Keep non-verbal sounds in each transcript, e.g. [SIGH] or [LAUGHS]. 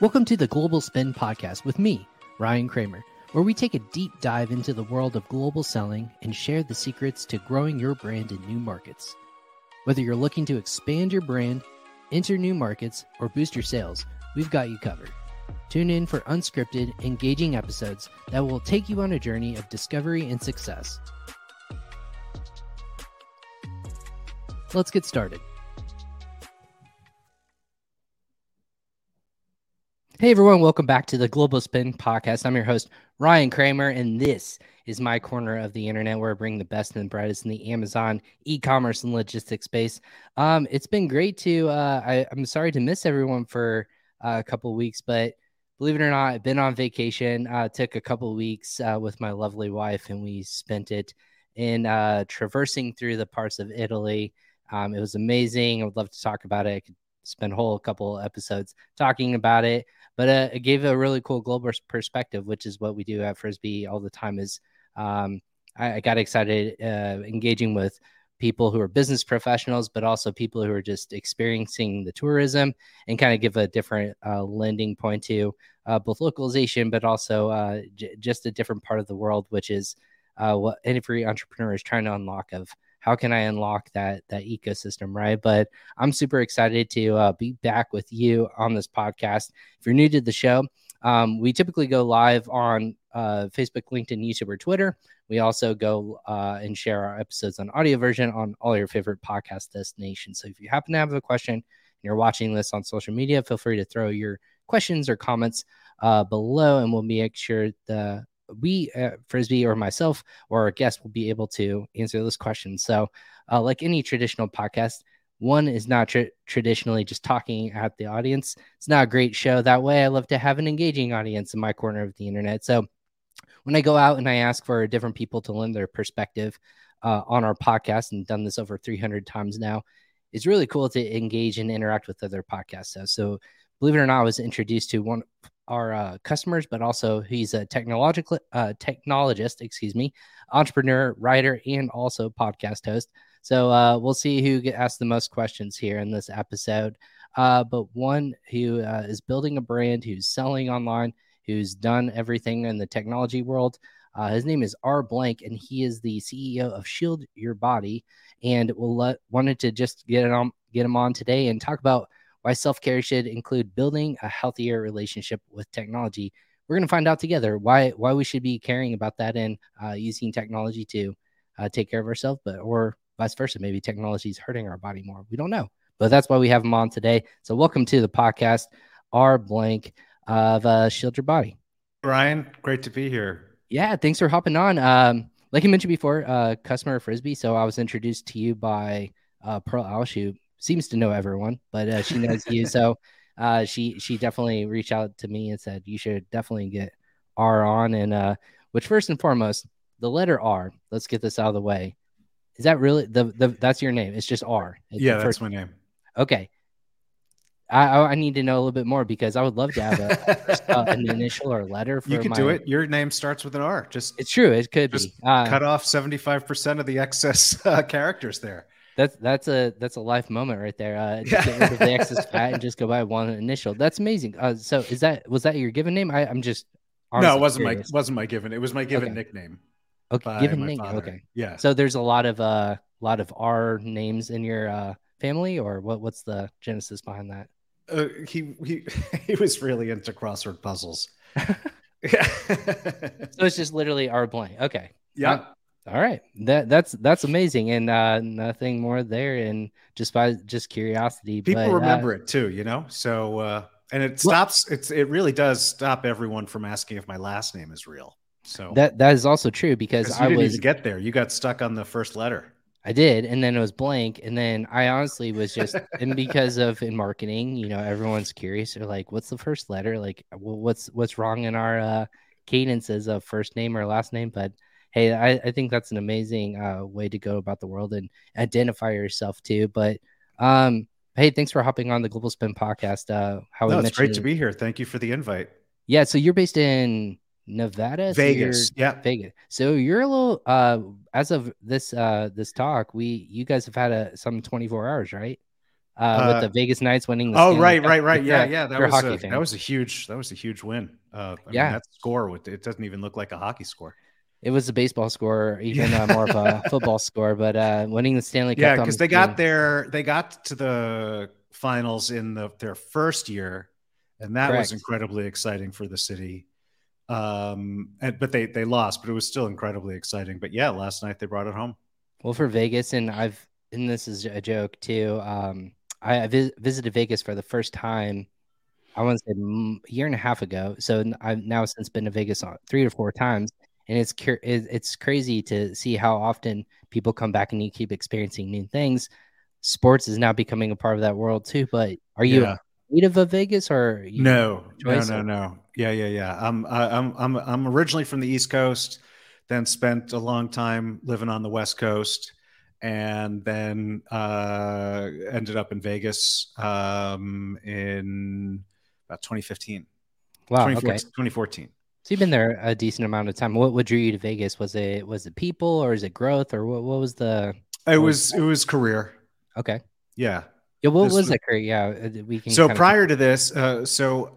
Welcome to the Global Spin Podcast with me, Ryan Cramer, where we take a deep dive into the world of global selling and share the secrets to growing your brand in new markets. Whether you're looking to expand your brand, enter new markets, or boost your sales, we've got you covered. Tune in for unscripted, engaging episodes that will take you on a journey of discovery and success. Let's get started. Hey everyone, welcome back to the Global Spin Podcast. I'm your host, Ryan Cramer, and this is my corner of the internet where I bring the best and brightest in the Amazon e-commerce and logistics space. Um, it's been great to uh, I, am sorry to miss everyone for uh, a couple weeks, but believe it or not, I've been on vacation. Uh, took a couple weeks uh, with my lovely wife, and we spent it in uh, traversing through the parts of Italy. Um, it was amazing. I would love to talk about it. I could spend a whole couple episodes talking about it but uh, it gave a really cool global perspective, which is what we do at Frisbi all the time. Is um, I, I, got excited uh, engaging with people who are business professionals, but also people who are just experiencing the tourism and kind of give a different uh, lending point to uh, both localization, but also uh, j- just a different part of the world, which is uh, what every entrepreneur is trying to unlock of how can I unlock that that ecosystem, right? But I'm super excited to uh, be back with you on this podcast. If you're new to the show, um, we typically go live on uh, Facebook, LinkedIn, YouTube, or Twitter. We also go uh, and share our episodes on audio version on all your favorite podcast destinations. So if you happen to have a question and you're watching this on social media, feel free to throw your questions or comments uh, below, and we'll make sure the we uh, Frisbi or myself or our guest will be able to answer those questions. So uh, like any traditional podcast one is not tra- traditionally just talking at the audience. It's not a great show. That way i love to have an engaging audience in my corner of the internet. So when i go out and i ask for different people to lend their perspective uh, on our podcast and done this over 300 times now it's really cool to engage and interact with other podcasts. So, so believe it or not i was introduced to one our uh, customers, but also he's a technological uh, technologist, excuse me, entrepreneur, writer, and also podcast host. So uh, we'll see who get asked the most questions here in this episode. Uh, but one who uh, is building a brand, who's selling online, who's done everything in the technology world. Uh, his name is R Blank, and he is the CEO of Shield Your Body. And we'll let wanted to just get it on, get him on today and talk about why self care should include building a healthier relationship with technology. We're going to find out together why why we should be caring about that and uh, using technology to uh, take care of ourselves, but or vice versa. Maybe technology is hurting our body more. We don't know, but that's why we have him on today. So welcome to the podcast, R Blank of uh, Shield Your Body. Brian, great to be here. Yeah, thanks for hopping on. Um, like I mentioned before, uh, customer Frisbi. So I was introduced to you by uh, Pearl Alshoot seems to know everyone, but uh, she knows you. So [LAUGHS] uh, she she definitely reached out to me and said you should definitely get R on. And uh, which first and foremost, the letter R. Let's get this out of the way. Is that really the the that's your name? It's just R. It's yeah, that's my name. Okay. I, I need to know a little bit more because I would love to have a, [LAUGHS] uh, an initial or letter. you could my, do it. Your name starts with an R. Just it's true. It could be. Uh, cut off seventy five percent of the excess uh, characters there. That's that's a that's a life moment right there. Uh, [LAUGHS] just get rid of the excess fat and just go by one initial. That's amazing. Uh, so is that was that your given name? I, I'm just no, it wasn't curious. my wasn't my given. It was my given okay. nickname. Okay, given name. Father. Okay, yeah. So there's a lot of uh lot of R names in your uh family, or what? What's the genesis behind that? Uh, he he [LAUGHS] he was really into crossword puzzles. yeah. [LAUGHS] so it's just literally R blank. Okay. Yeah. All right, that that's that's amazing, and uh, nothing more there, and just by just curiosity. People but, remember uh, it too, you know. So uh, and it stops. Well, it's it really does stop everyone from asking if my last name is real. So that that is also true because I was get there. You got stuck on the first letter. I did, and then it was blank, and then I honestly was just, and because of in marketing, you know, everyone's curious. They're like, "What's the first letter? Like, well, what's what's wrong in our uh, cadences of first name or last name?" But hey, I, I think that's an amazing uh, way to go about the world and identify yourself too. But um, hey, thanks for hopping on the Global Spin podcast. Uh, how no, it's great to be here. Thank you for the invite. Yeah, so you're based in Nevada, Vegas. So yeah, Vegas. So you're a little uh, as of this uh this talk, we you guys have had a some 24 hours, right? uh, with the Vegas Knights winning. The oh, Stanley right, Cup. right, right. [LAUGHS] Yeah, yeah. That was a, fan. that was a huge that was a huge win. Uh, I Yeah. mean, that score with it doesn't even look like a hockey score. It was a baseball score, [LAUGHS] even Yeah. uh, more of a football score, but uh, winning the Stanley Cup. Yeah, because they got their they got to the finals in the their first year, and that was incredibly exciting for the city. Um, and but they they lost, but it was still incredibly exciting. But yeah, last night they brought it home. Well, for Vegas, and I've and this is a joke too. Um, I, I vis- visited Vegas for the first time. I want to say mm, a year and a half ago. So I've now since been to Vegas on three or four times, and it's it's crazy to see how often people come back and you keep experiencing new things. Sports is now becoming a part of that world too. But are you Yeah. native of Vegas or No, no, no, no. Yeah, yeah, yeah. I'm, I'm, I'm, I'm originally from the East Coast, then spent a long time living on the West Coast, and then uh, ended up in Vegas um, in about 2015, Wow. 2014 Okay. 2014. So you've been there a decent amount of time. What what drew you to Vegas? Was it was it people or is it growth or what what was the It was, it was career. okay? Yeah. Yeah, what This was was- that career? Yeah, uh, we can. So prior to this, uh, so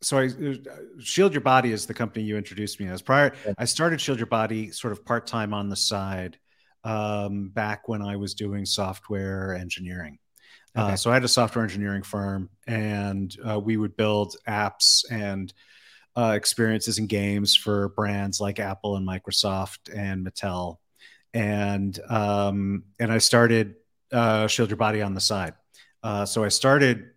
so I uh, Shield Your Body is the company you introduced me as. Prior, Yeah. I started Shield Your Body sort of part time on the side um, back when I was doing software engineering. Okay. Uh, so I had a software engineering firm, and uh, we would build apps and uh, experiences and games for brands like Apple and Microsoft and Mattel, and um, and I started uh, Shield Your Body on the side. Uh, so I started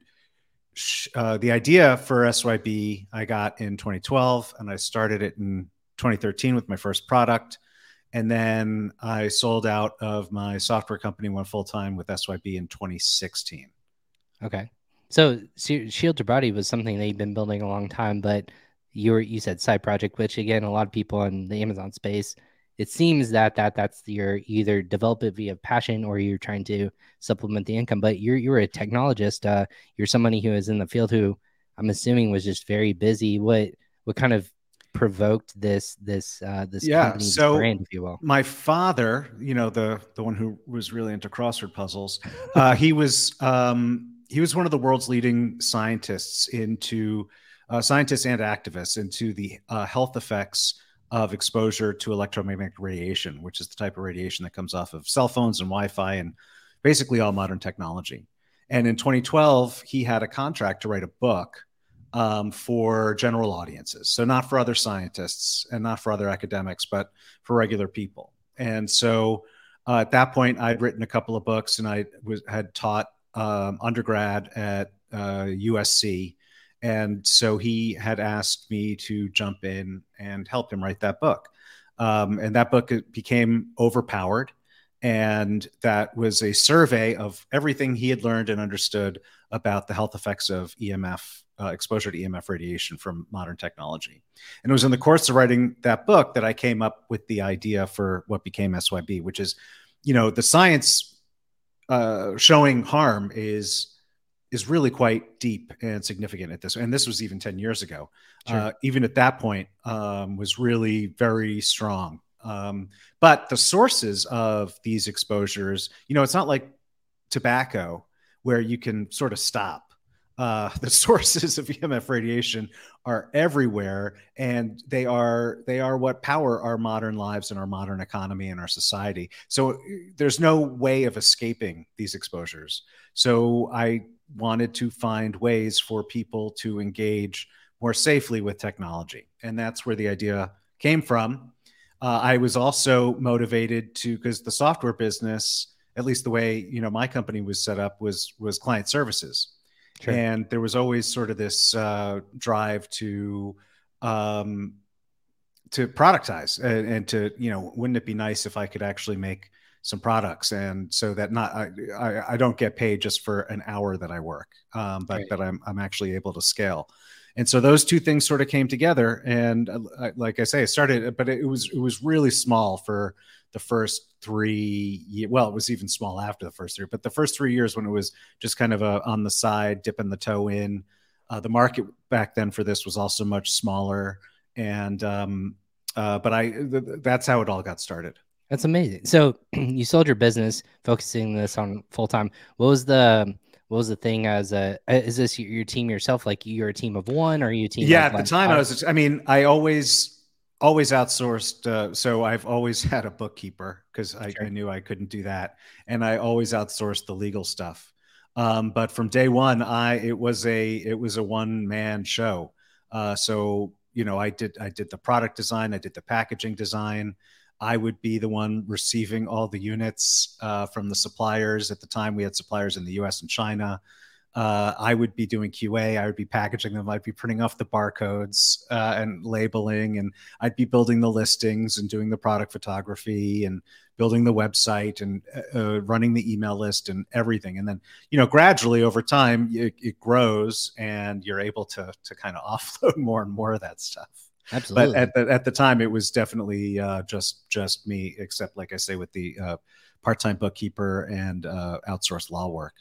sh- uh, the idea for SYB I got in 2012, and I started it in 2013 with my first product. And then I sold out of my software company, went full time with SYB in 2016. okay. So Shi- Shield Your Body was something that you've been building a long time, but you were you said side project, which again, a lot of people in the Amazon space, it seems that that that's your either develop it via passion or you're trying to supplement the income. But you're you're a technologist. Uh, you're somebody who is in the field who I'm assuming was just very busy. What what kind of provoked this this uh this Yeah, so- brand, if you will? my father, you know, the the one who was really into crossword puzzles, uh, he was um, he was one of the world's leading scientists into uh, scientists and activists into the uh, health effects of exposure to electromagnetic radiation, which is the type of radiation that comes off of cell phones and Wi-Fi and basically all modern technology. And in 2012, he had a contract to write a book um, for general audiences. So, not for other scientists and not for other academics, but for regular people. And so, uh, at that point, I'd written a couple of books and I was, had taught um, undergrad at uh, USC. And so, he had asked me to jump in and help him write that book. Um, and that book became overpowered. And that was a survey of everything he had learned and understood about the health effects of EMF uh, exposure to EMF radiation from modern technology. And it was in the course of writing that book that I came up with the idea for what became SYB, which is, you know, the science uh, showing harm is is really quite deep and significant at this. And this was even ten years ago. Sure. Uh, even at that point, um, was really very strong. Um, but the sources of these exposures, you know, it's not like tobacco where you can sort of stop uh, [LAUGHS] the sources of EMF radiation are everywhere, and they are they are what power our modern lives and our modern economy and our society. So there's no way of escaping these exposures. So I wanted to find ways for people to engage more safely with technology, and that's where the idea came from. Uh, I was also motivated to because the software business, at least the way you know my company was set up, was was client services Sure. and there was always sort of this uh, drive to um, to productize and, and to you know wouldn't it be nice if i could actually make some products and so that not i i, I don't get paid just for an hour that i work um, but Right. that I'm, I'm actually able to scale and so those two things sort of came together and uh, I- like i say it started but it was it was really small for the first three well it was even small after the first three but the first three years when it was just kind of a on the side dipping the toe in uh, the market back then for this was also much smaller and um uh but i th- that's how it all got started That's amazing. So [CLEARS THROAT] you sold your business, focusing this on full time. What was the what was the thing as a is this your team yourself like you're a team of one or are you a team yeah at the time five? i was i mean i always always outsourced uh, so i've always [LAUGHS] had a bookkeeper because I, sure. I, knew i couldn't do that and i always outsourced the legal stuff um, but from day one i it was a it was a one man show uh, so you know i did i did the product design i did the packaging design I would be the one receiving all the units uh, from the suppliers. At the time, we had suppliers in the US and China. Uh, I would be doing QA. I would be packaging them. I'd be printing off the barcodes uh, and labeling, and I'd be building the listings and doing the product photography and building the website and uh, uh running the email list and everything. And then, you know, gradually over time, it, it grows, and you're able to to kind of [LAUGHS] offload more and more of that stuff. Absolutely. But at the at the time, it was definitely uh, just just me, except like I say, with the uh, part time bookkeeper and uh, outsourced law work.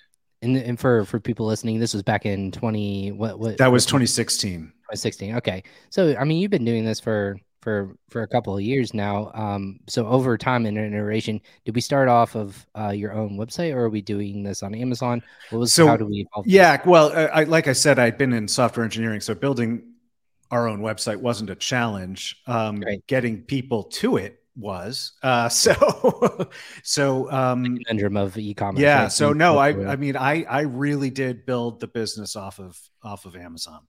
And, and for for people listening, this was back in twenty what what that was twenty sixteen. Twenty sixteen. Okay, so I mean, you've been doing this for for for a couple of years now. Um, so over time in an iteration, did we start off of uh, your own website, or are we doing this on Amazon? What was so? How do we evolve? Yeah, this? well, I, like I said, I'd been in software engineering, so building our own website wasn't a challenge. Um, right. Getting people to it was. Uh, [LAUGHS] so, so um, conundrum of e-commerce. Yeah. Right? So no, I, I mean, I, I really did build the business off of off of Amazon.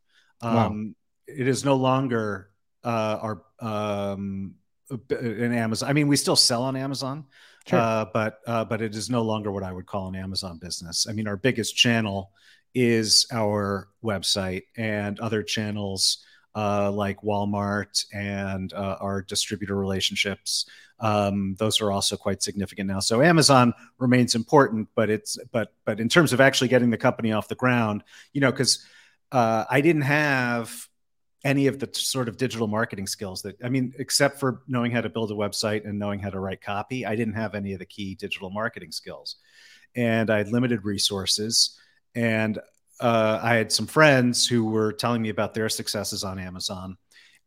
Um, wow. It is no longer uh, our um, an Amazon. I mean, we still sell on Amazon, sure. uh, but uh, but it is no longer what I would call an Amazon business. I mean, our biggest channel is our website, and other channels uh, like Walmart and uh, our distributor relationships. Um, those are also quite significant now. So Amazon remains important, but it's but but in terms of actually getting the company off the ground, you know, because uh, I didn't have any of the sort of digital marketing skills that I mean, except for knowing how to build a website and knowing how to write copy, I didn't have any of the key digital marketing skills, and I had limited resources. And uh, I had some friends who were telling me about their successes on Amazon,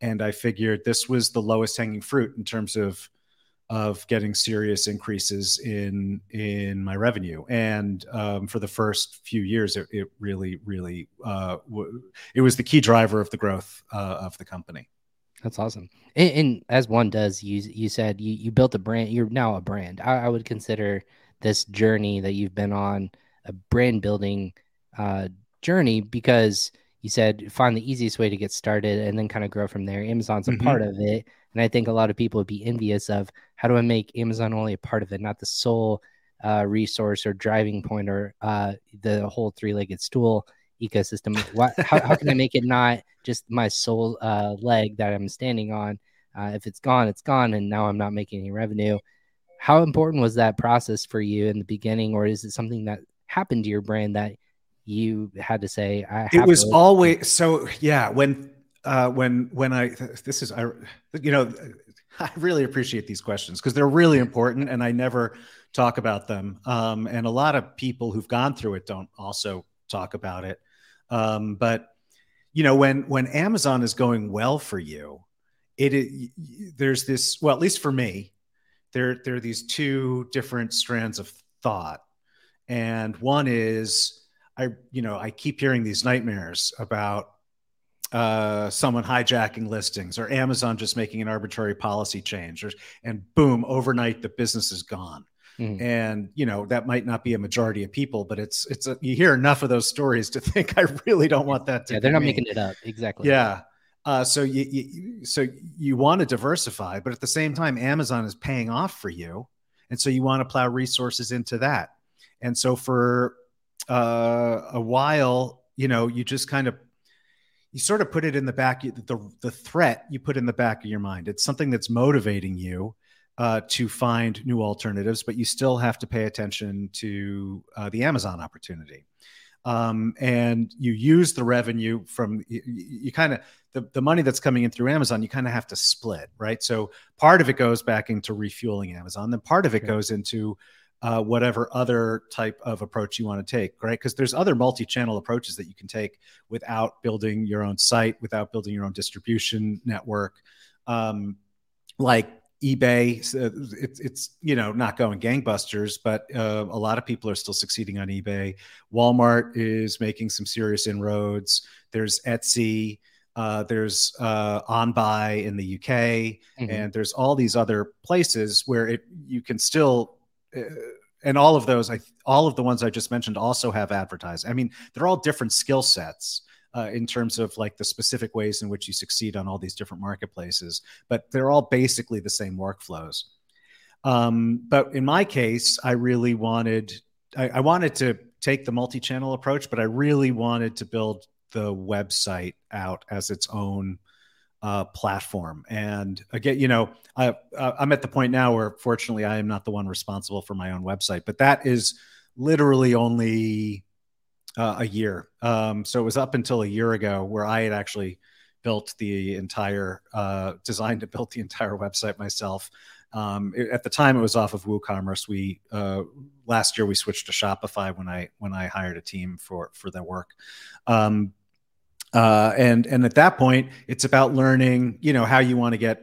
and I figured this was the lowest hanging fruit in terms of of getting serious increases in in my revenue. And um, for the first few years, it, it really, really uh, w- it was the key driver of the growth uh, of the company. That's awesome. And, and, as one does, you you said you you built a brand. You're now a brand. I, I would consider this journey that you've been on a brand building uh, journey because you said find the easiest way to get started and then kind of grow from there. Amazon's a mm-hmm. part of it. And I think a lot of people would be envious of how do I make Amazon only a part of it, not the sole uh, resource or driving point or uh, the whole three legged stool ecosystem. What, how, how, can I make it not just my sole uh, leg that I'm standing on? Uh, if it's gone, it's gone. And now I'm not making any revenue. How important was that process for you in the beginning? Or is it something that happened to your brand that you had to say I it was always so yeah when uh when when i this is i you know i really appreciate these questions because they're really important and i never talk about them. Um and a lot of people who've gone through it don't also talk about it. Um but you know when when amazon is going well for you it, it there's this well at least for me there there are these two different strands of thought. And one is I, you know, I keep hearing these nightmares about uh, someone hijacking listings or Amazon just making an arbitrary policy change, or, and boom, overnight the business is gone. Mm. And you know that might not be a majority of people, but it's it's a, you hear enough of those stories to [LAUGHS] think I really don't want that to. Yeah, they're not me. making it up exactly. Yeah. Uh, so you, you so you want to diversify, but at the same time, Amazon is paying off for you, and so you want to plow resources into that. And so for uh, a while, you know, you just kind of you sort of put it in the back the the threat you put in the back of your mind. It's something that's motivating you uh, to find new alternatives, but you still have to pay attention to uh, the Amazon opportunity. Um, and you use the revenue from you, you kind of the, the money that's coming in through Amazon, you kind of have to split, right? So part of it goes back into refueling Amazon, then part of it okay. goes into uh, whatever other type of approach you want to take, right? Because there's other multi-channel approaches that you can take without building your own site, without building your own distribution network, um, like eBay, uh, it's, it's you know not going gangbusters, but uh, a lot of people are still succeeding on eBay. Walmart is making some serious inroads. There's Etsy. Uh, there's uh, OnBuy in the UK, mm-hmm. and there's all these other places where it you can still, and all of those, I all of the ones I just mentioned also have advertising. I mean, they're all different skill sets, uh, in terms of like the specific ways in which you succeed on all these different marketplaces, but they're all basically the same workflows. Um, but in my case, I really wanted I, I wanted to take the multi-channel approach, but I really wanted to build the website out as its own uh, platform. And again, you know, I, I'm at the point now where fortunately I am not the one responsible for my own website, but that is literally only uh, a year. Um, so it was up until a year ago where I had actually built the entire, uh, designed to build the entire website myself. Um, it, at the time, it was off of WooCommerce. We uh, last year we switched to Shopify when I when I hired a team for for the work. Um, uh, and and at that point, it's about learning, you know, how you want to get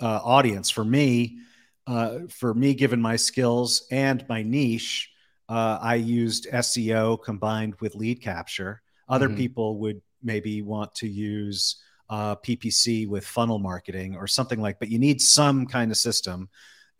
uh, audience. For me, uh, for me, given my skills and my niche, uh, I used SEO combined with lead capture. Other mm-hmm. people would maybe want to use uh, PPC with funnel marketing or something like. But you need some kind of system,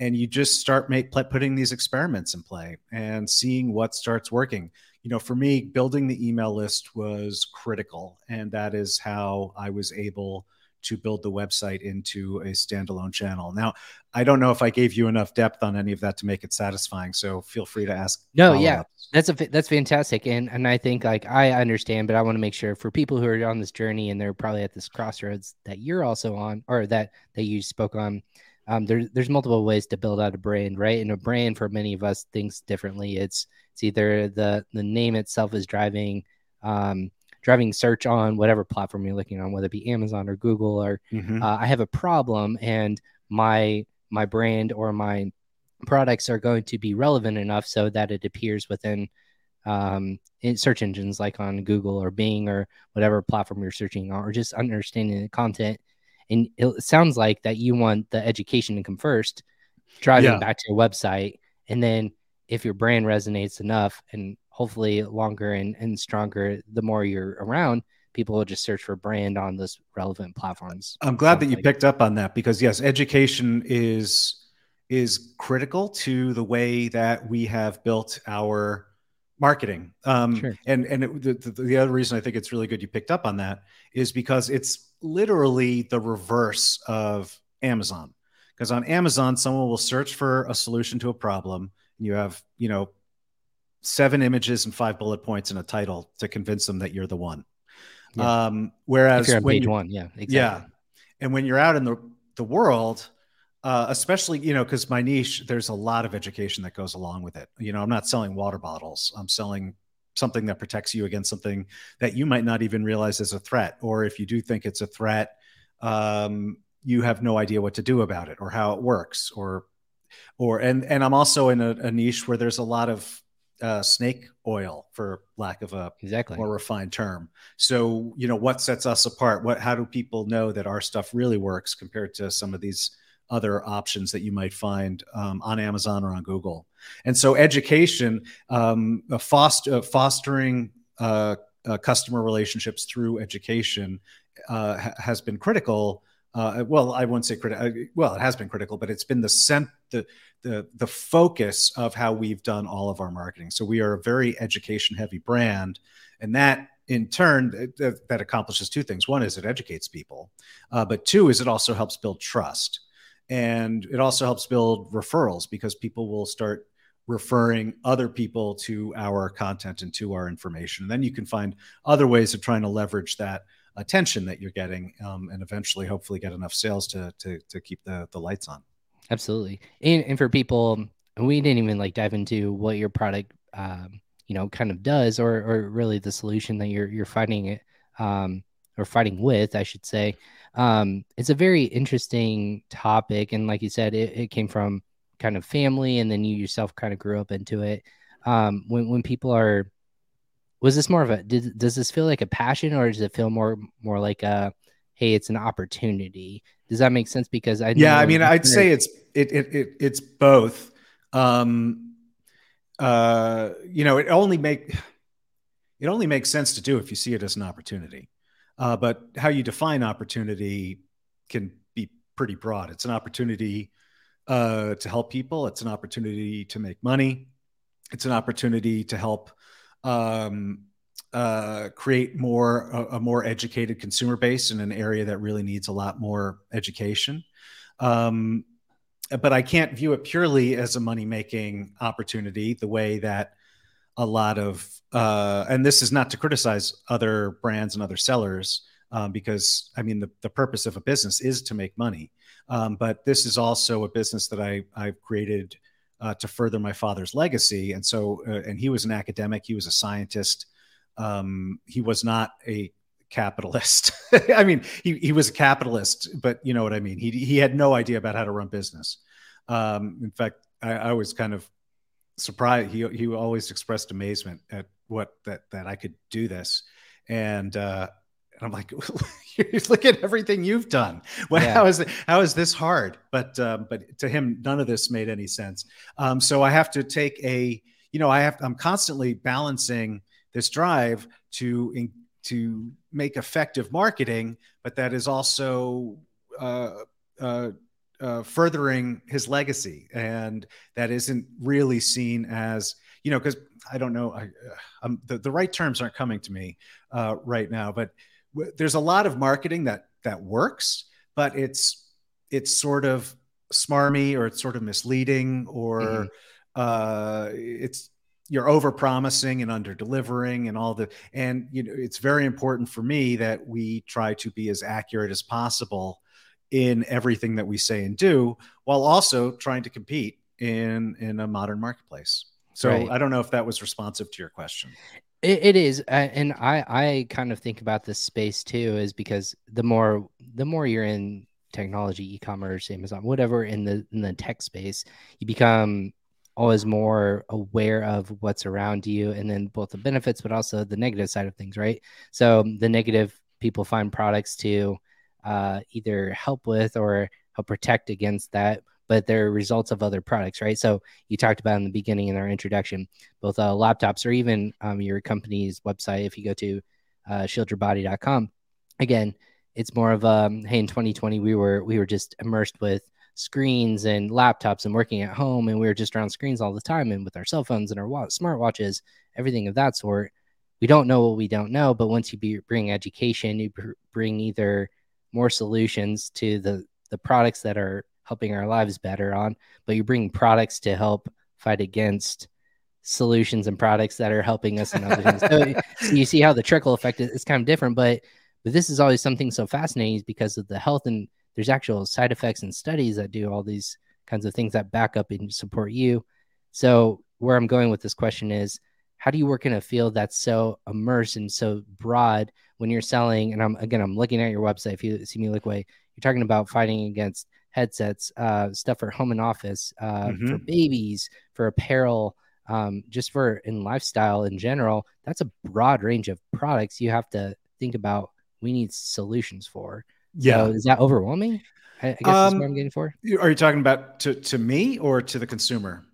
and you just start make, putting these experiments in play and seeing what starts working. You know, for me, building the email list was critical, and that is how I was able to build the website into a standalone channel. Now, I don't know if I gave you enough depth on any of that to make it satisfying. So feel free to ask. No, yeah, that's a that's fantastic, and and I think like I understand, but I want to make sure for people who are on this journey and they're probably at this crossroads that you're also on, or that that you spoke on. Um, there's there's multiple ways to build out a brand, right? And a brand for many of us thinks differently. It's it's either the the name itself is driving um, driving search on whatever platform you're looking on, whether it be Amazon or Google, or mm-hmm. uh, I have a problem and my my brand or my products are going to be relevant enough so that it appears within um, in search engines like on Google or Bing or whatever platform you're searching on, or just understanding the content. And it sounds like that you want the education to come first, driving yeah. back to your website, and then if your brand resonates enough and hopefully longer and, and stronger the more you're around people will just search for brand on those relevant platforms i'm glad that you like. picked up on that because yes education is is critical to the way that we have built our marketing um, sure. and and it, the, the, the other reason i think it's really good you picked up on that is because it's literally the reverse of amazon because on amazon someone will search for a solution to a problem and you have you know seven images and five bullet points and a title to convince them that you're the one. Yeah. Um, whereas if you're on page you, one, yeah, exactly. yeah, and when you're out in the the world, uh, especially you know, because my niche, there's a lot of education that goes along with it. You know, I'm not selling water bottles. I'm selling something that protects you against something that you might not even realize is a threat, or if you do think it's a threat, um, you have no idea what to do about it or how it works, or or and and I'm also in a, a niche where there's a lot of uh, snake oil, for lack of a exactly more refined term. So, you know, what sets us apart? What, how do people know that our stuff really works compared to some of these other options that you might find um, on Amazon or on Google? And so, education, um, foster, fostering uh, uh, customer relationships through education uh, ha- has been critical. Uh, well, I wouldn't say critical. Uh, well, it has been critical, but it's been the cent the the the focus of how we've done all of our marketing. So we are a very education heavy brand, and that in turn that, that accomplishes two things. One is it educates people, uh, but two is it also helps build trust, and it also helps build referrals because people will start referring other people to our content and to our information. And then you can find other ways of trying to leverage that attention that you're getting, um, and eventually, hopefully, get enough sales to to to keep the the lights on. Absolutely. And, and for people, we didn't even like dive into what your product, um, you know, kind of does, or or really the solution that you're you're finding it, um, or fighting with, I should say. Um, it's a very interesting topic, and like you said, it, it came from kind of family, and then you yourself kind of grew up into it. Um, when when people are, was this more of a? Did, does this feel like a passion, or does it feel more more like a hey, it's an opportunity. Does that make sense? Because I yeah, I mean, I'd say it's it, it it it's both. Um, uh, you know, it only make it only makes sense to do if you see it as an opportunity. Uh, but how you define opportunity can be pretty broad. It's an opportunity uh, to help people. It's an opportunity to make money. It's an opportunity to help um, uh, create more a, a, more educated consumer base in an area that really needs a lot more education. Um, but I can't view it purely as a money making opportunity the way that a lot of uh, and this is not to criticize other brands and other sellers um, because I mean the, the purpose of a business is to make money. Um, but this is also a business that I I've created uh, to further my father's legacy. And so, uh, and he was an academic, he was a scientist. Um, he was not a capitalist. [LAUGHS] I mean, he, he was a capitalist, but you know what I mean? He, he had no idea about how to run business. Um, in fact, I, I was kind of surprised. He, he always expressed amazement at what that, that I could do this. And, uh, and I'm like, [LAUGHS] look at everything you've done. Well, yeah. how is it, how is this hard? But um, but to him, none of this made any sense. Um, so I have to take a, you know, I have I'm constantly balancing this drive to in, to make effective marketing, but that is also uh, uh, uh, furthering his legacy, and that isn't really seen as you know because I don't know I, uh, the the right terms aren't coming to me uh, right now, but there's a lot of marketing that that works, but it's it's sort of smarmy or it's sort of misleading or mm-hmm. uh, it's you're over promising and under delivering and all the and you know it's very important for me that we try to be as accurate as possible in everything that we say and do while also trying to compete in in a modern marketplace so right. i don't know if that was responsive to your question it, it is, and I I kind of think about this space too, is because the more the more you're in technology, e-commerce, Amazon, whatever in the in the tech space, you become always more aware of what's around you, and then both the benefits, but also the negative side of things, right? So the negative people find products to uh, either help with or help protect against that but they're results of other products, right? So you talked about in the beginning in our introduction, both uh, laptops or even um, your company's website. If you go to uh, shieldyourbody.com, again, it's more of um, hey, in 2020 we were we were just immersed with screens and laptops and working at home, and we were just around screens all the time, and with our cell phones and our wa- smartwatches, everything of that sort. We don't know what we don't know, but once you be, bring education, you br- bring either more solutions to the the products that are helping our lives better on, but you bring products to help fight against solutions and products that are helping us in other things. So, [LAUGHS] so, you see how the trickle effect is, is kind of different, but but this is always something so fascinating is because of the health and there's actual side effects and studies that do all these kinds of things that back up and support you. So where I'm going with this question is how do you work in a field that's so immersed and so broad when you're selling and I'm again I'm looking at your website if you see me look away you're talking about fighting against headsets, uh, stuff for home and office, uh, mm-hmm. for babies, for apparel, um, just for in lifestyle in general. That's a broad range of products you have to think about. We need solutions for. Yeah, so is that overwhelming? I, I guess um, that's what I'm getting for. Are you talking about to to me or to the consumer?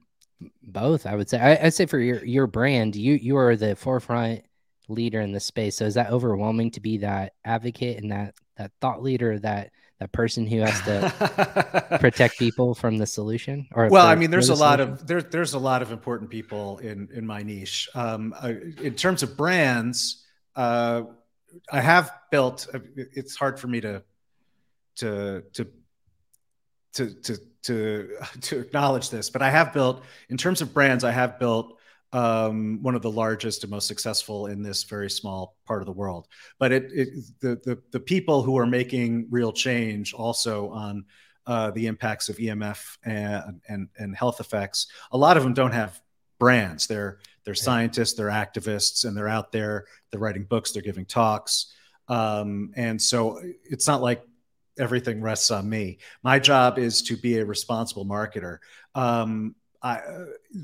Both, I would say. I, would say for your your brand, you you are the forefront leader in the space. So is that overwhelming to be that advocate and that that thought leader that that person who has to [LAUGHS] protect people from the solution or well i mean there's a the lot of there, there's a lot of important people in in my niche um, uh, in terms of brands uh, i have built uh, it's hard for me to to to to to to [LAUGHS] to acknowledge this but i have built in terms of brands i have built um, one of the largest and most successful in this very small part of the world. But it, it the, the, the people who are making real change also on uh, the impacts of EMF and, and and health effects. A lot of them don't have brands. They're they're scientists, they're activists, and they're out there. They're writing books, they're giving talks, um, and so it's not like everything rests on me. My job is to be a responsible marketer. Um, I,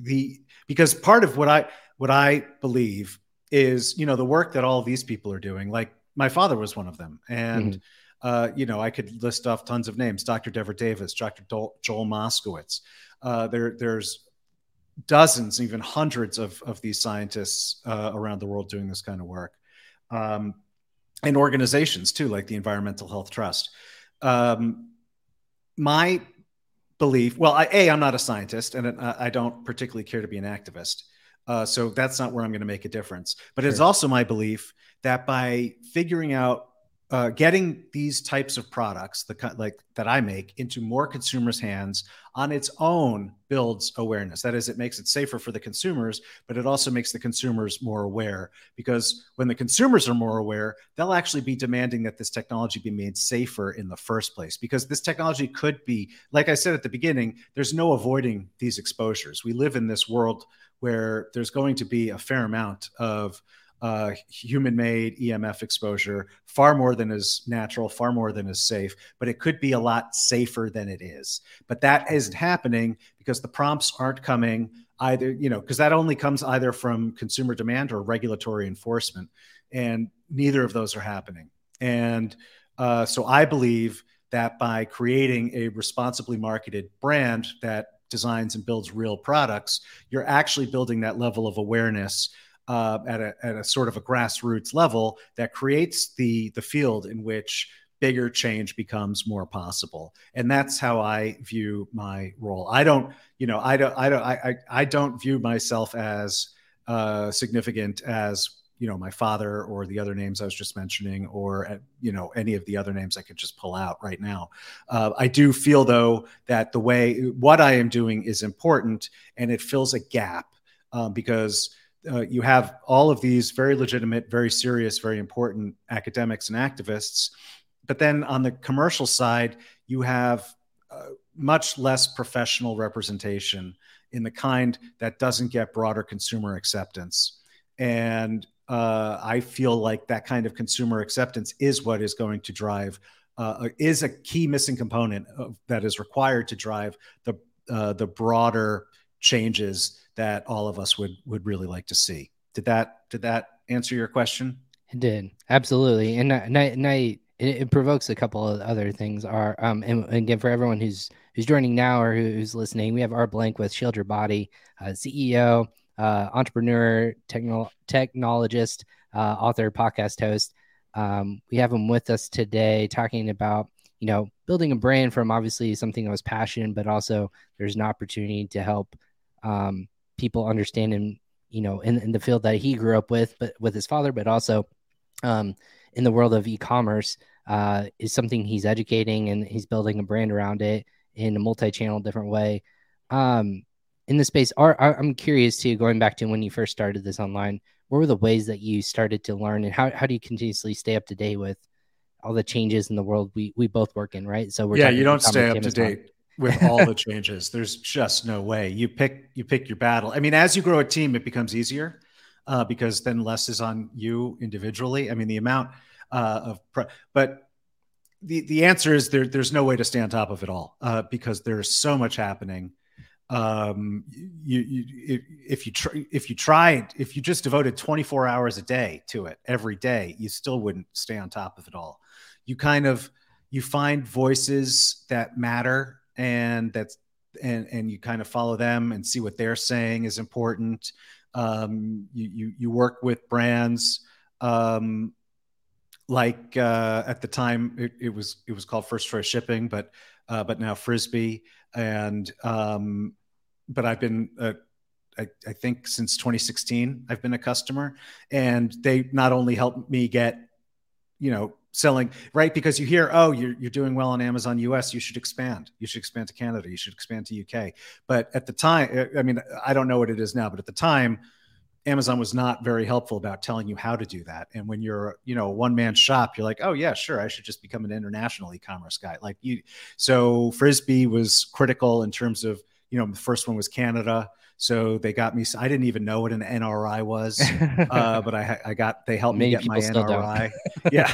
the because part of what I what I believe is you know the work that all these people are doing. Like my father was one of them, and Uh, you know, I could list off tons of names: Dr. Devra Davis, Dr. Joel Moskowitz. Uh, there, there's dozens, even hundreds of, of these scientists uh, around the world doing this kind of work. Um, and organizations too, like the Environmental Health Trust. Um, my belief, well, I, A, I'm not a scientist and I don't particularly care to be an activist. Uh, so that's not where I'm going to make a difference. But sure. it's also my belief that by figuring out uh, getting these types of products, the like that I make, into more consumers' hands on its own builds awareness. That is, it makes it safer for the consumers, but it also makes the consumers more aware. Because when the consumers are more aware, they'll actually be demanding that this technology be made safer in the first place. Because this technology could be, like I said at the beginning, there's no avoiding these exposures. We live in this world where there's going to be a fair amount of uh, human made EMF exposure, far more than is natural, far more than is safe, but it could be a lot safer than it is. But that isn't happening because the prompts aren't coming either, you know, because that only comes either from consumer demand or regulatory enforcement. And neither of those are happening. And uh, so I believe that by creating a responsibly marketed brand that designs and builds real products, you're actually building that level of awareness uh, at, a, at a sort of a grassroots level that creates the the field in which bigger change becomes more possible. And that's how i view my role. I don't you know i don't i don't i, I don't view myself as uh, significant as you know my father or the other names i was just mentioning or uh, you know any of the other names i could just pull out right now. Uh, i do feel though that the way what i am doing is important and it fills a gap um, because uh, you have all of these very legitimate, very serious, very important academics and activists. But then on the commercial side, you have uh, much less professional representation in the kind that doesn't get broader consumer acceptance. And uh, I feel like that kind of consumer acceptance is what is going to drive, uh, is a key missing component of, that is required to drive the uh, the broader changes that all of us would would really like to see. Did that did that answer your question? It did absolutely, and I, and I it, it, provokes a couple of other things. Are um and, and, again for everyone who's who's joining now or who's listening, we have R Blank with Shield Your Body, uh, CEO, uh, entrepreneur, techno- technologist, uh, author, podcast host. Um, we have him with us today talking about you know building a brand from obviously something that was passion, but also there's an opportunity to help um, people understand him, you know, in, in the field that he grew up with, but with his father, but also um, in the world of e-commerce uh, is something he's educating and he's building a brand around it in a multi-channel different way. Um, in the space, are, are, I'm curious too, going back to when you first started this online, what were the ways that you started to learn and how, how do you continuously stay up to date with all the changes in the world we, we both work in, right? So we're yeah, you don't stay up to date with all the changes. There's just no way. You pick you pick your battle. I mean, as you grow a team, it becomes easier uh, because then less is on you individually. I mean, the amount uh, of pre- but the the answer is there. There's no way to stay on top of it all uh, because there's so much happening. Um, you, you if you if you tried if you just devoted 24 hours a day to it every day, you still wouldn't stay on top of it all. You kind of you find voices that matter and that's and and you kind of follow them and see what they're saying is important. Um, you, you you work with brands um, like uh, at the time it, it, was it was called First Choice Shipping, but uh, but now Frisbi and um, but I've been uh, I, I, think since 2016 I've been a customer, and they not only help me get you know selling right? Because you hear oh you're, you're doing well on amazon us you should expand. You should expand to canada. You should expand to uk but at the time i mean i don't know what it is now but at the time amazon was not very helpful about telling you how to do that. And when you're you know a one man shop you're like oh yeah sure i should just become an international e-commerce guy. Like you so Frisbi was critical in terms of you know the first one was canada so they got me. I didn't even know what an NRI was, [LAUGHS] uh, but I, I got they helped Many me get my NRI. yeah,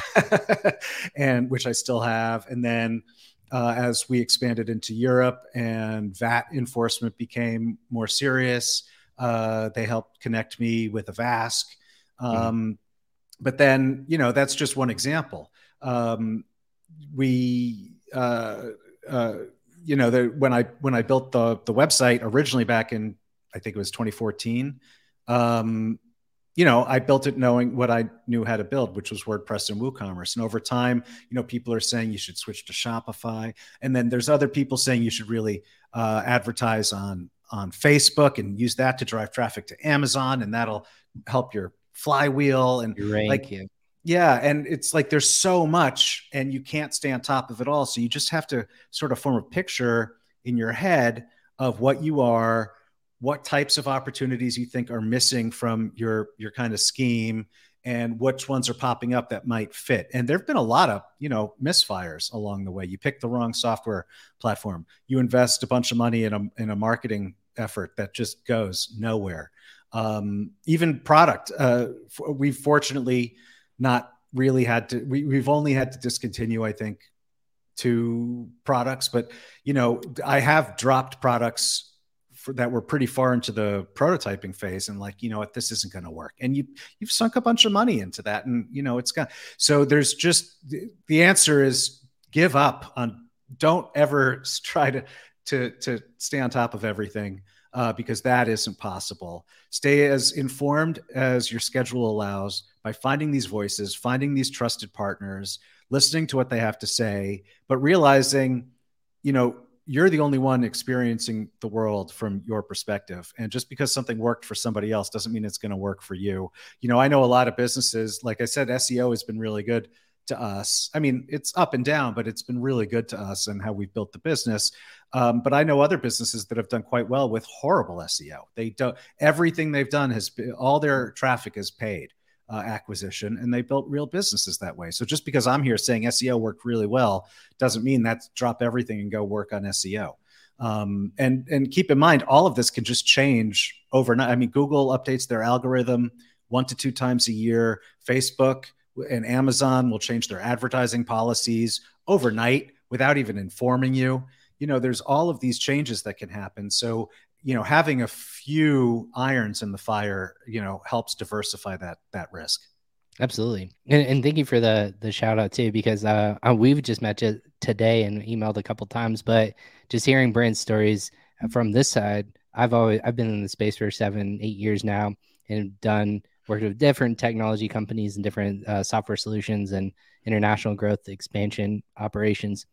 [LAUGHS] and which I still have. And then uh, as we expanded into Europe and VAT enforcement became more serious, uh, they helped connect me with a Mm-hmm. Um, mm. But then, you know, that's just one example. Um, we uh, uh, you know the, when I when I built the the website originally back in I think it was 2014. Um, you know, I built it knowing what I knew how to build, which was WordPress and WooCommerce. And over time, you know, people are saying you should switch to Shopify, and then there's other people saying you should really uh, advertise on on Facebook and use that to drive traffic to Amazon, and that'll help your flywheel and rank, like yeah. Yeah and it's like there's so much and you can't stay on top of it all so you just have to sort of form a picture in your head of what you are what types of opportunities you think are missing from your your kind of scheme and which ones are popping up that might fit. And there have been a lot of you know misfires along the way. You pick the wrong software platform. You invest a bunch of money in a, in a marketing effort that just goes nowhere. Um, even product uh, we've fortunately not really had to we, we've only had to discontinue i think two products but you know i have dropped products for, that were pretty far into the prototyping phase and like you know what this isn't going to work. And you you've sunk a bunch of money into that and you know it's got so there's just the answer is give up on don't ever try to to to stay on top of everything uh, because that isn't possible. Stay as informed as your schedule allows by finding these voices, finding these trusted partners, listening to what they have to say, but realizing, you know, you're the only one experiencing the world from your perspective. And just because something worked for somebody else doesn't mean it's going to work for you. You know, I know a lot of businesses, like I said, SEO has been really good to us. I mean, it's up and down, but it's been really good to us and how we've built the business. Um, but I know other businesses that have done quite well with horrible SEO. They don't everything they've done has been, all their traffic is paid uh, acquisition, and they built real businesses that way. So just because I'm here saying SEO worked really well doesn't mean that's drop everything and go work on SEO. Um, and and keep in mind, all of this can just change overnight. I mean, Google updates their algorithm one to two times a year. Facebook and Amazon will change their advertising policies overnight without even informing you. You know, there's all of these changes that can happen. So, you know, having a few irons in the fire, you know, helps diversify that that risk. Absolutely, and, and thank you for the the shout out too, because uh, uh we've just met today and emailed a couple times, but just hearing brand stories from this side, I've always I've been in the space for seven eight years now and done worked with different technology companies and different uh, software solutions and international growth expansion operations.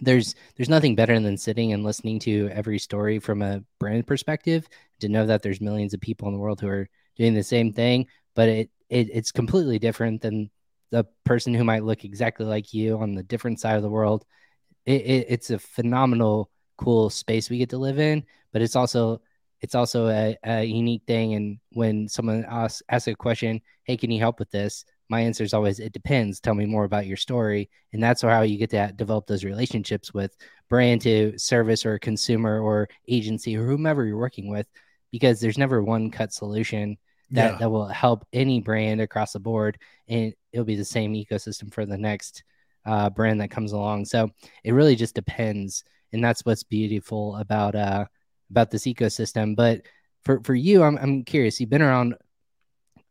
There's there's nothing better than sitting and listening to every story from a brand perspective to know that there's millions of people in the world who are doing the same thing but it, it it's completely different than the person who might look exactly like you on the different side of the world. It, it, it's a phenomenal cool space we get to live in but it's also it's also a, a unique thing. And when someone asks, asks a question, hey, can you help with this? My answer is always, it depends. Tell me more about your story. And that's how you get to develop those relationships with brand to service or consumer or agency or whomever you're working with, because there's never one cut solution that, yeah. that will help any brand across the board. And it'll be the same ecosystem for the next uh, brand that comes along. So it really just depends. And that's what's beautiful about, uh, about this ecosystem. But for for you, I'm I'm curious. You've been around,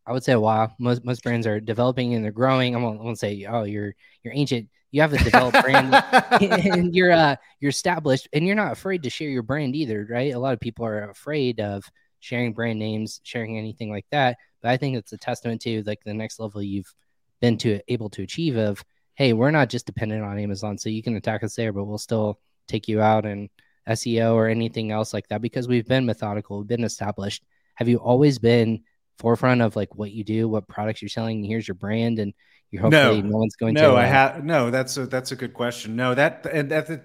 I would say a while. Most most brands are developing and they're growing. I won't, I won't say oh you're you're ancient. You have a developed brand [LAUGHS] and you're uh you're established and you're not afraid to share your brand either, right? A lot of people are afraid of sharing brand names, sharing anything like that. But I think it's a testament to like the next level you've been to able to achieve of hey, we're not just dependent on Amazon, so you can attack us there, but we'll still take you out and SEO or anything else like that because we've been methodical, we've been established. Have you always been forefront of like what you do, what products you're selling? Here's your brand, and you're hopefully no, no one's going no, to. No, I uh, have no. That's a that's a good question. No, that and that. The,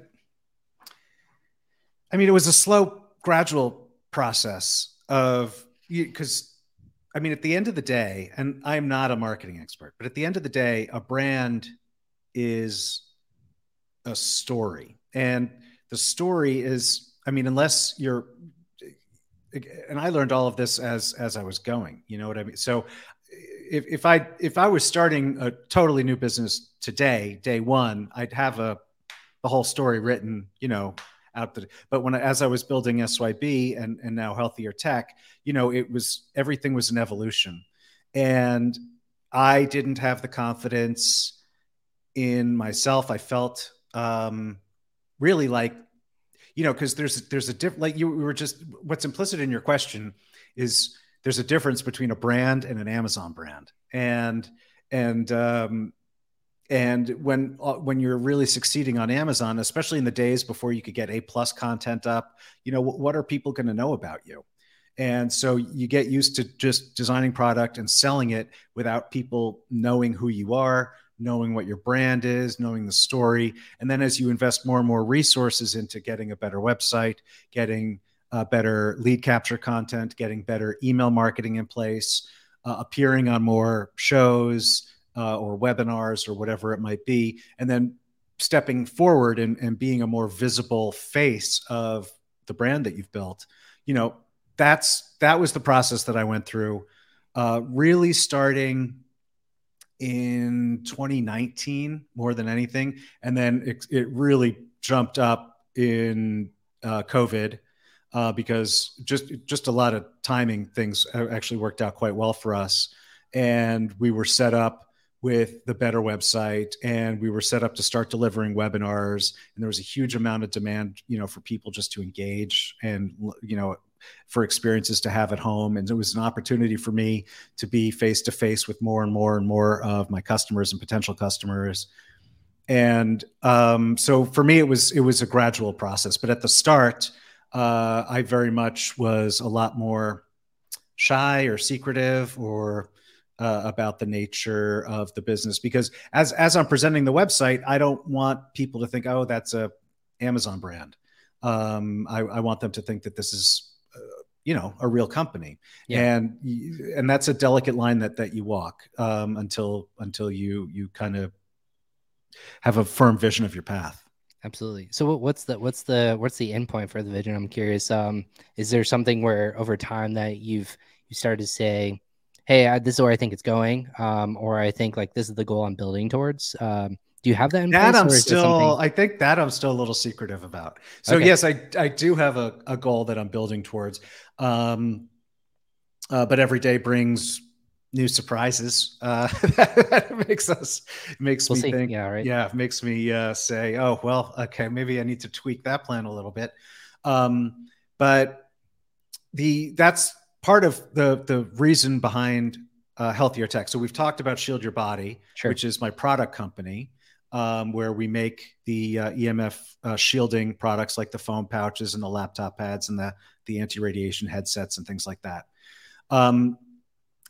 I mean, it was a slow, gradual process of because. I mean, at the end of the day, and I'm not a marketing expert, but at the end of the day, a brand is a story. And the story is i mean unless you're and i learned all of this as as i was going you know what i mean so if, if i if i was starting a totally new business today day one i'd have a the whole story written you know out the but when as i was building syb and and now healthier tech you know it was everything was an evolution and i didn't have the confidence in myself. I felt um, really like, you know, because there's there's a different like you were just what's implicit in your question is there's a difference between a brand and an Amazon brand, and and um, and when uh, when you're really succeeding on Amazon, especially in the days before you could get A plus content up, you know what are people going to know about you? And so you get used to just designing product and selling it without people knowing who you are, knowing what your brand is, knowing the story. And then as you invest more and more resources into getting a better website, getting uh, better lead capture content, getting better email marketing in place, uh, appearing on more shows uh, or webinars or whatever it might be, and then stepping forward and, and being a more visible face of the brand that you've built, you know, that's that was the process that I went through. Uh, really starting in 2019 more than anything, and then it, it really jumped up in uh, COVID uh, because just just a lot of timing things actually worked out quite well for us, and we were set up with the better website and we were set up to start delivering webinars and there was a huge amount of demand you know for people just to engage and you know for experiences to have at home. And it was an opportunity for me to be face to face with more and more and more of my customers and potential customers. And um, so for me, it was it was a gradual process. But at the start, uh, I very much was a lot more shy or secretive or uh, about the nature of the business because as as I'm presenting the website, I don't want people to think, oh, that's a Amazon brand. Um, I, I, want them to think that this is you know a real company yeah. and and that's a delicate line that that you walk um, until until you you kind of have a firm vision of your path absolutely so what's the what's the what's the end point for the vision i'm curious um is there something where over time that you've you started to say hey I, this is where i think it's going um or i think like this is the goal i'm building towards um do you have that in that I'm still I think that I'm still a little secretive about. So okay. yes, I I do have a, a goal that I'm building towards. Um uh, but every day brings new surprises. Uh, [LAUGHS] that makes us makes we'll me see. think. Yeah, right. Yeah, makes me uh, say, oh well, okay, maybe I need to tweak that plan a little bit. Um, but the that's part of the the reason behind uh, healthier tech. So we've talked about Shield Your Body, sure. which is my product company um, where we make the uh, EMF uh, shielding products like the phone pouches and the laptop pads and the, the anti radiation headsets and things like that. Um,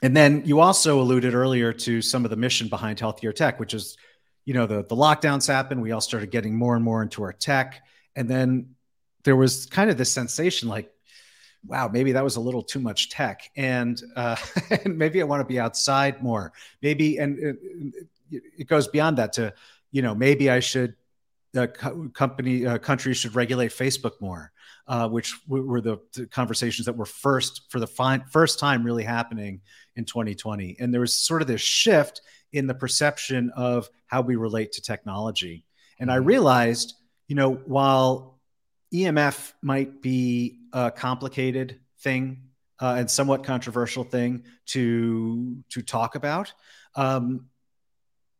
and then you also alluded earlier to some of the mission behind healthier tech, which is, you know, the, the lockdowns happened. We all started getting more and more into our tech. And then there was kind of this sensation like, wow, maybe that was a little too much tech. And, uh, [LAUGHS] and maybe I want to be outside more. Maybe, and it, it goes beyond that to, you know, maybe I should, the co- company, uh, countries should regulate Facebook more, uh, which were the, the, conversations that were first for the fi- first time really happening in 2020. And there was sort of this shift in the perception of how we relate to technology. And I mm-hmm. realized, you know, while EMF might be a complicated thing uh, and somewhat controversial thing to to talk about. Um,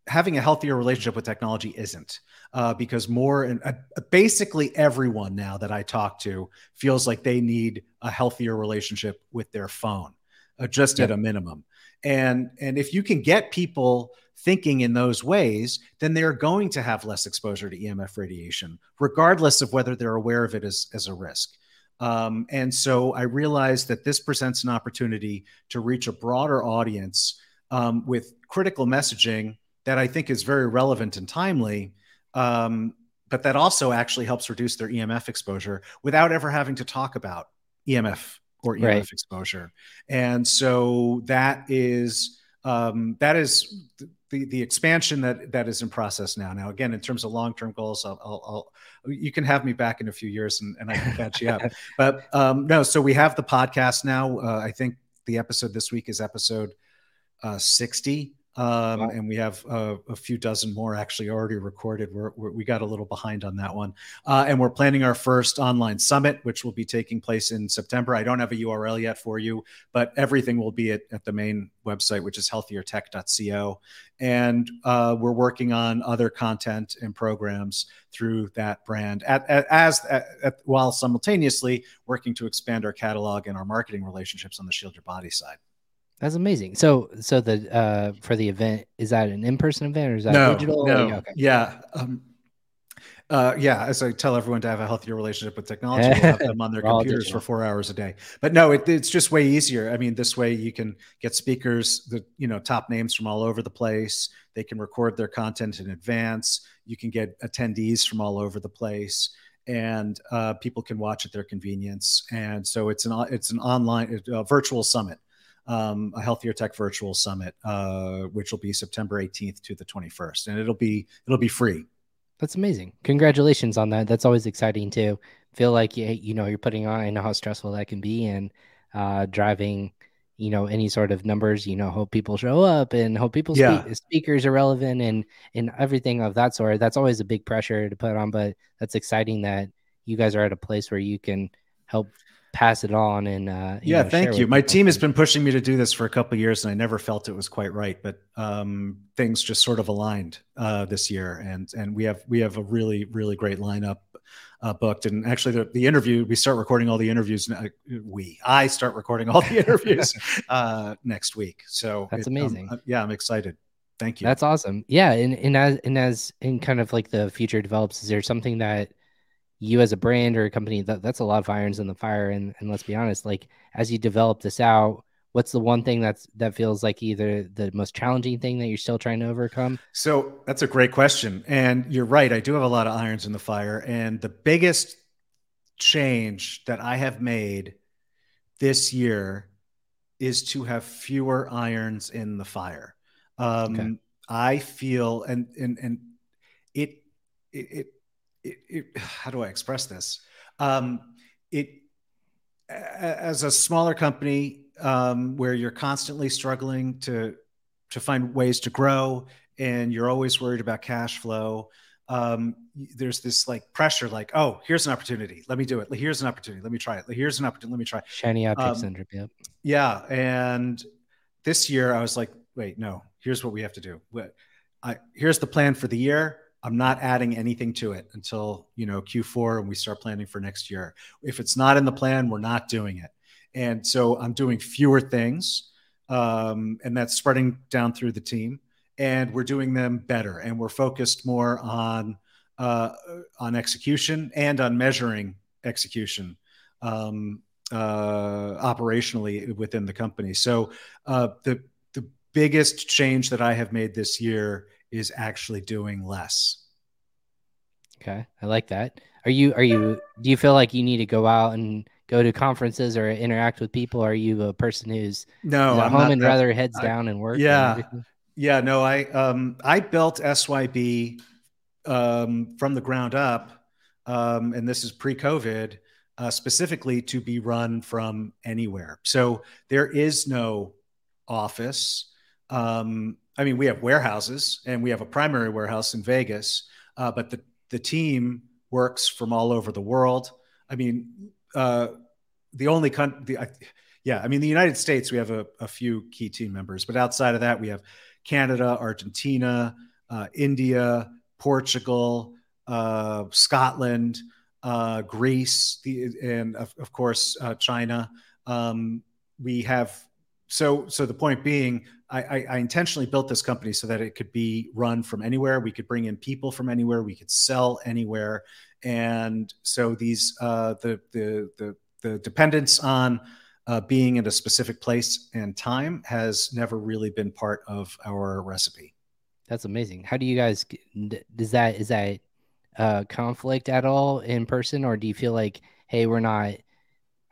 having a healthier relationship with technology isn't uh, because more and uh, basically everyone now that I talk to feels like they need a healthier relationship with their phone, uh, just at a minimum. And and if you can get people thinking in those ways, then they're going to have less exposure to EMF radiation, regardless of whether they're aware of it as, as a risk. Um, and so I realized that this presents an opportunity to reach a broader audience um, with critical messaging that I think is very relevant and timely, um, but that also actually helps reduce their EMF exposure without ever having to talk about EMF or EMF right. exposure. And so that is um, that is the the expansion that that is in process now. Now, again, in terms of long term goals, I'll, I'll, I'll, you can have me back in a few years and, and I can catch you up. [LAUGHS] But um, no, so we have the podcast now. Uh, I think the episode this week is episode uh, 60 Um, wow. And we have a, a, few dozen more actually already recorded. We're, we're, we got a little behind on that one. Uh, and we're planning our first online summit, which will be taking place in September. I don't have a URL yet for you, but everything will be at, at the main website, which is healthiertech.co. And uh, we're working on other content and programs through that brand at, at, as at, while simultaneously working to expand our catalog and our marketing relationships on the Shield Your Body side. That's amazing. So, so the uh for the event is that an in person event or is that no, digital? No, okay. yeah, um, uh, yeah. As I tell everyone to have a healthier relationship with technology, we'll have them on their [LAUGHS] computers for four hours a day. But no, it, it's just way easier. I mean, this way you can get speakers, the you know top names from all over the place. They can record their content in advance. You can get attendees from all over the place and uh, people can watch at their convenience. And so it's an it's an online uh, virtual summit um, a healthier tech virtual summit, uh, which will be September 18th to the 21st, and it'll be it'll be free. That's amazing. Congratulations on that. That's always exciting to feel like you you know you're putting on. I know how stressful that can be, and uh, driving you know any sort of numbers. You know, hope people show up and hope people yeah. speak, speakers are relevant and and everything of that sort. That's always a big pressure to put on, but that's exciting that you guys are at a place where you can help pass it on and uh, yeah know, thank you. my team has been pushing me to do this for a couple years and i never felt it was quite right but um, things just sort of aligned uh, this year and and we have we have a really really great lineup uh, booked. And actually the, the interview we start recording all the interviews uh, we i start recording all the [LAUGHS] interviews uh, next week. So that's it, um, amazing. um, yeah i'm excited. Thank you. That's awesome. Yeah and, and as and as in kind of like the future develops is there something that you as a brand or a company that that's a lot of irons in the fire and and let's be honest like as you develop this out what's the one thing that's that feels like either the most challenging thing that you're still trying to overcome so that's a great question and you're right i do have a lot of irons in the fire and the biggest change that i have made this year is to have fewer irons in the fire um, okay. i feel and and and it it, it it, it, [SIGHS] how do I express this? Um, it as a smaller company um, where you're constantly struggling to to find ways to grow and you're always worried about cash flow um, there's this like pressure like oh here's an opportunity. Let me do it. Here's an opportunity. Let me try it. Here's an opportunity. Let me try shiny object um, syndrome yep. yeah and this year i was like wait no. Here's what we have to do. I, here's the plan for the year I'm not adding anything to it until you know Q4 and we start planning for next year. If it's not in the plan, we're not doing it. And so I'm doing fewer things, um, and that's spreading down through the team. And we're doing them better, and we're focused more on uh, on execution and on measuring execution um, uh, operationally within the company. So uh, the the biggest change that I have made this year is actually doing less. Okay, I like that. Are you are you do you feel like you need to go out and go to conferences or interact with people? Are you a person who's no at home and that, rather heads I, down and work? Yeah, and yeah. No, I um I built SYB um, from the ground up, um, and this is pre-COVID, uh, specifically to be run from anywhere. So there is no office. Um, I mean, we have warehouses and we have a primary warehouse in Vegas, uh, but the, the team works from all over the world. I mean, uh, the only country, yeah, I mean, the United States, we have a, a, few key team members, but outside of that, we have Canada, Argentina, uh, India, Portugal, uh, Scotland, uh, Greece, the, and of, of course, uh, China. Um, we have so so the point being I, I, I, intentionally built this company so that it could be run from anywhere. We could bring in people from anywhere. We could sell anywhere. And so these uh, the, the the the dependence on uh, being in a specific place and time has never really been part of our recipe. That's amazing. How do you guys does that is that uh, conflict at all in person? Or do you feel like hey we're not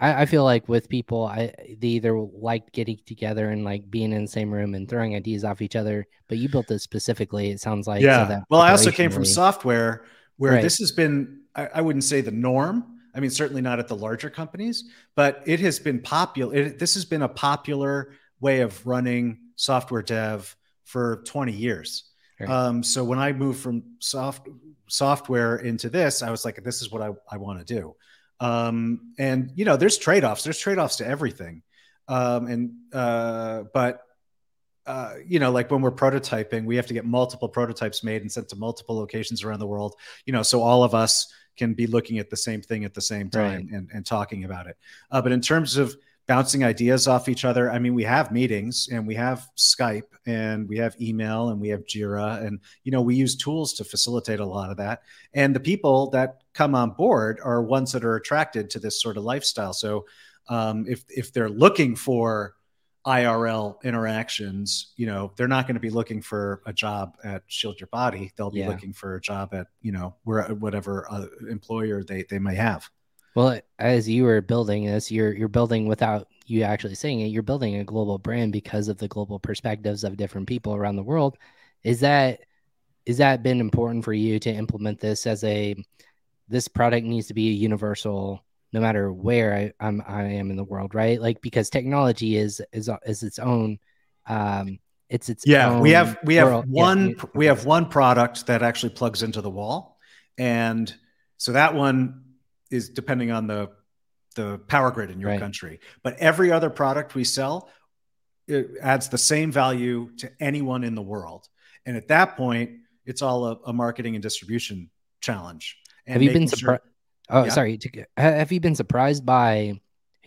I, I, feel like with people, I they either liked getting together and like being in the same room and throwing ideas off each other. But you built this specifically. It sounds like yeah. So well, I also came from software where right. this has been. I, I, wouldn't say the norm. I mean, certainly not at the larger companies, but it has been popular. It, this has been a popular way of running software dev for 20 years. Right. Um, so when I moved from soft software into this, I was like, this is what I, I want to do. Um, and you know, there's trade-offs, there's trade-offs to everything. Um, and uh, but uh, you know, like when we're prototyping, we have to get multiple prototypes made and sent to multiple locations around the world, you know, so all of us can be looking at the same thing at the same time Right. and, and talking about it. Uh, but in terms of bouncing ideas off each other, I mean, we have meetings and we have Skype and we have email and we have Jira and, you know, we use tools to facilitate a lot of that. And the people that come on board are ones that are attracted to this sort of lifestyle. So um, if, if they're looking for, IRL interactions, you know, they're not going to be looking for a job at Shield Your Body. They'll be Yeah. looking for a job at, you know, where whatever uh, employer they they may have. Well, as you were building this, you're you're building without you actually saying it. You're building a global brand because of the global perspectives of different people around the world. Is that is that been important for you to implement this as a this product needs to be a universal no matter where I, I'm I am in the world, right? Like because technology is is is its own um it's its Yeah, we have we have world. One you- we have one product that actually plugs into the wall, and so that one is depending on the the power grid in your Right. country. But every other product we sell it adds the same value to anyone in the world, and at that point, it's all a, a marketing and distribution challenge. And have you been making sure- surprised? Oh, Yeah. sorry. to Have you been surprised by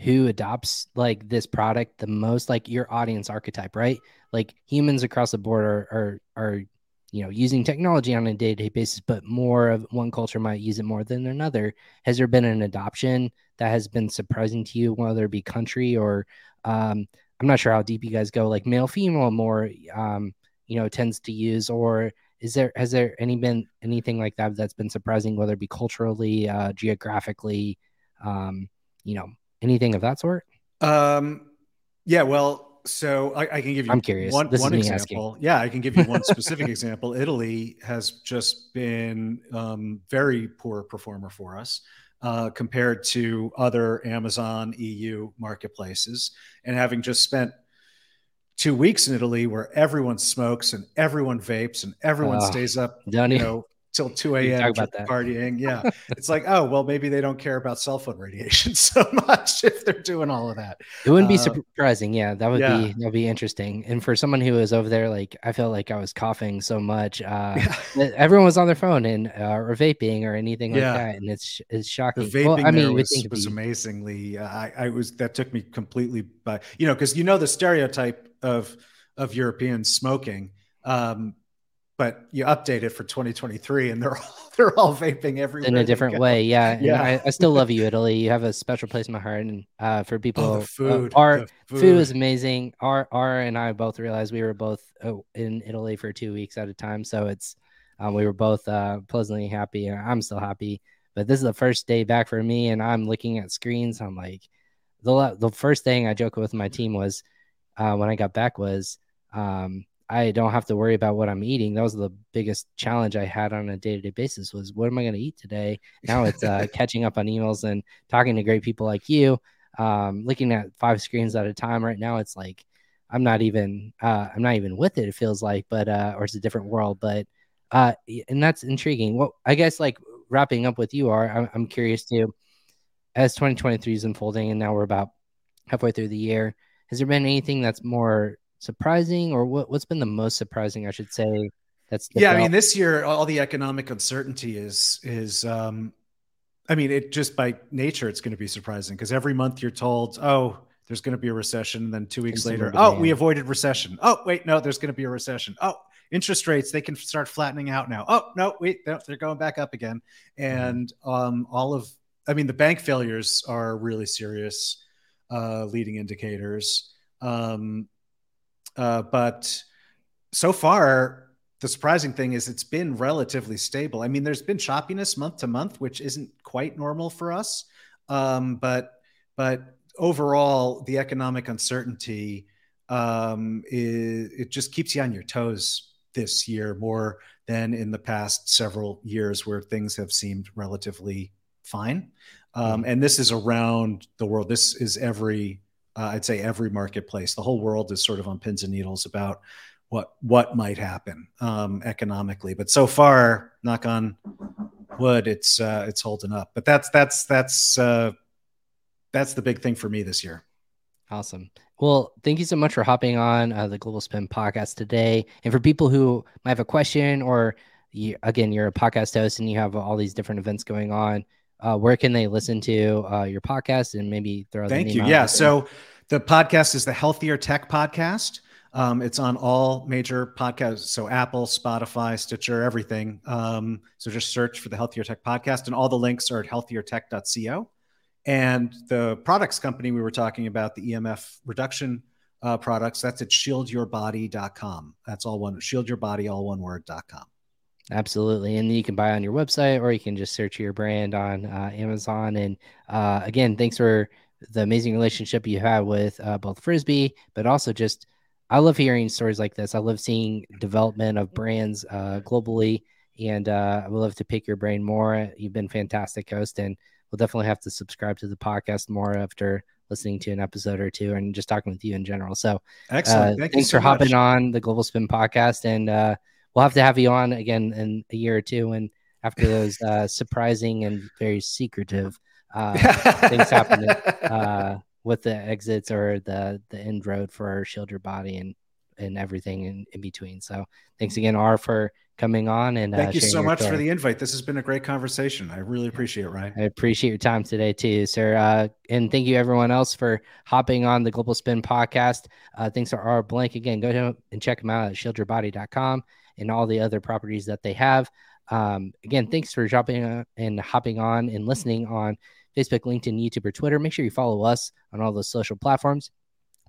who adopts like this product the most? Like your audience archetype, right? Like humans across the board are are, are you know using technology on a day to day basis, but more of one culture might use it more than another. Has there been an adoption that has been surprising to you, whether it be country or um, I'm not sure how deep you guys go, like male female more um, you know tends to use or is there has there any been anything like that that's been surprising whether it be culturally uh geographically um you know anything of that sort Um, yeah, well, so I, I can give you I'm curious. one, one example. Yeah, I can give you one [LAUGHS] specific example. Italy has just been um, very poor performer for us uh, compared to other Amazon EU marketplaces. And having just spent two weeks in Italy where everyone smokes and everyone vapes and everyone Oh, stays up, you you know, till 2 a.m. that. partying. Yeah. [LAUGHS] it's like, oh, well, maybe they don't care about cell phone radiation [LAUGHS] so much if they're doing all of that. it wouldn't be uh, surprising yeah that would yeah. be that'd be interesting and for someone who was over there like i felt like i was coughing so much uh [LAUGHS] that everyone was on their phone and uh, or vaping or anything like Yeah. that and it's it's shocking. The vaping well i mean was, was be- amazingly. Uh, I, I was that took me completely by you know because you know the stereotype of of Europeans smoking, um, but you update it for 2023 and they're all [LAUGHS] they're all vaping everywhere in a different way. Yeah, Yeah. I, I still love you, Italy. You have a special place in my heart, and uh, for people, Oh, uh, food, our the food. is amazing. Our our and I both realized we were both uh, in Italy for two weeks at a time, so it's um, we were both uh, pleasantly happy, and I'm still happy. But this is the first day back for me, and I'm looking at screens. I'm like, the the first thing I joked with my team was uh, when I got back was um, I don't have to worry about what I'm eating. That was the biggest challenge I had on a day to day basis was what am I going to eat today? Now it's uh, [LAUGHS] catching up on emails and talking to great people like you. Um, looking at five screens at a time right now, it's like I'm not even uh, I'm not even with it. It feels like, but uh, or it's a different world. But uh, and that's intriguing. Well, I guess like wrapping up with you are I'm, I'm curious too. As 2023 is unfolding, and now we're about halfway through the year. Has there been anything that's more surprising, or what, what's been the most surprising? I should say. That's yeah i mean this year all the economic uncertainty is is um i mean it just by nature it's going to be surprising because every month you're told oh there's going to be a recession and then two weeks later oh we avoided recession. Oh wait no there's going to be a recession. Oh interest rates they can start flattening out now. Oh no wait they're going back up again. And um all of i mean the bank failures are really serious uh leading indicators. Um uh but so far the surprising thing is it's been relatively stable. I mean, there's been choppiness month to month, which isn't quite normal for us. Um, but but overall, the economic uncertainty um, is, it just keeps you on your toes this year more than in the past several years where things have seemed relatively fine. Um, and this is around the world. This is every uh, I'd say every marketplace. The whole world is sort of on pins and needles about what what might happen um, economically. But so far, knock on wood, it's uh, it's holding up. But that's that's that's uh, that's the big thing for me this year. Awesome. Well, thank you so much for hopping on uh, the Global Spin podcast today. And for people who might have a question, or you, again, you're a podcast host and you have all these different events going on, uh, where can they listen to uh, your podcast and maybe throw? Thank you. Yeah. So the podcast is the Healthier Tech Podcast. Um, it's on all major podcasts, so Apple, Spotify, Stitcher, everything. Um, so just search for the Healthier Tech Podcast, and all the links are at healthiertech.co. And the products company we were talking about, the EMF reduction uh, products, that's at shieldyourbody.com. That's all one, shieldyourbody, all one word.com. Absolutely. And you can buy on your website or you can just search your brand on uh, Amazon. And uh, again, thanks for the amazing relationship you have with uh, both Frisbi, but also just I love hearing stories like this. I love seeing development of brands uh, globally, and uh, I would love to pick your brain more. You've been fantastic host, and we'll definitely have to subscribe to the podcast more after listening to an episode or two and just talking with you in general. So, excellent. Uh, thanks so for much. hopping on the Global Spin podcast, and uh, we'll have to have you on again in a year or two. And after those [LAUGHS] uh, surprising and very secretive uh, things happen [LAUGHS] with the exits or the the end road for Shield Your Body and and everything in, in between. So thanks again, R, for coming on and thank uh, you so much story. for the invite. This has been a great conversation. I really appreciate it, Ryan. I appreciate your time today too, sir. Uh, and thank you everyone else for hopping on the Global Spin podcast. Uh, thanks to R Blank again. Go to and check them out at shieldyourbody.com and all the other properties that they have. Um, again, thanks for dropping and hopping on and listening on Facebook, LinkedIn, YouTube, or Twitter. Make sure you follow us on all those social platforms,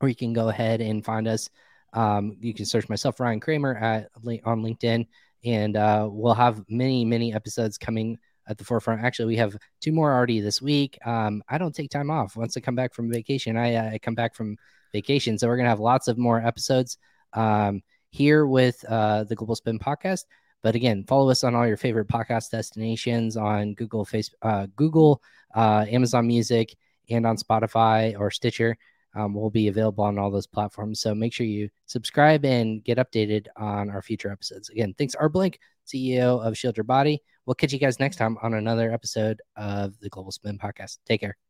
or you can go ahead and find us. Um, you can search myself, Ryan Cramer, at on LinkedIn, and uh, we'll have many, many episodes coming at the forefront. Actually, we have two more already this week. Um, I don't take time off. Once I come back from vacation, I, uh, I come back from vacation. So we're going to have lots of more episodes um, here with uh, the Global Spin podcast. But again, follow us on all your favorite podcast destinations on Google, Facebook, uh, Google, uh, Amazon Music, and on Spotify or Stitcher. Um, will be available on all those platforms. So make sure you subscribe and get updated on our future episodes. Again, thanks, R Blank, CEO of Shield Your Body. We'll catch you guys next time on another episode of the Global Spin Podcast. Take care.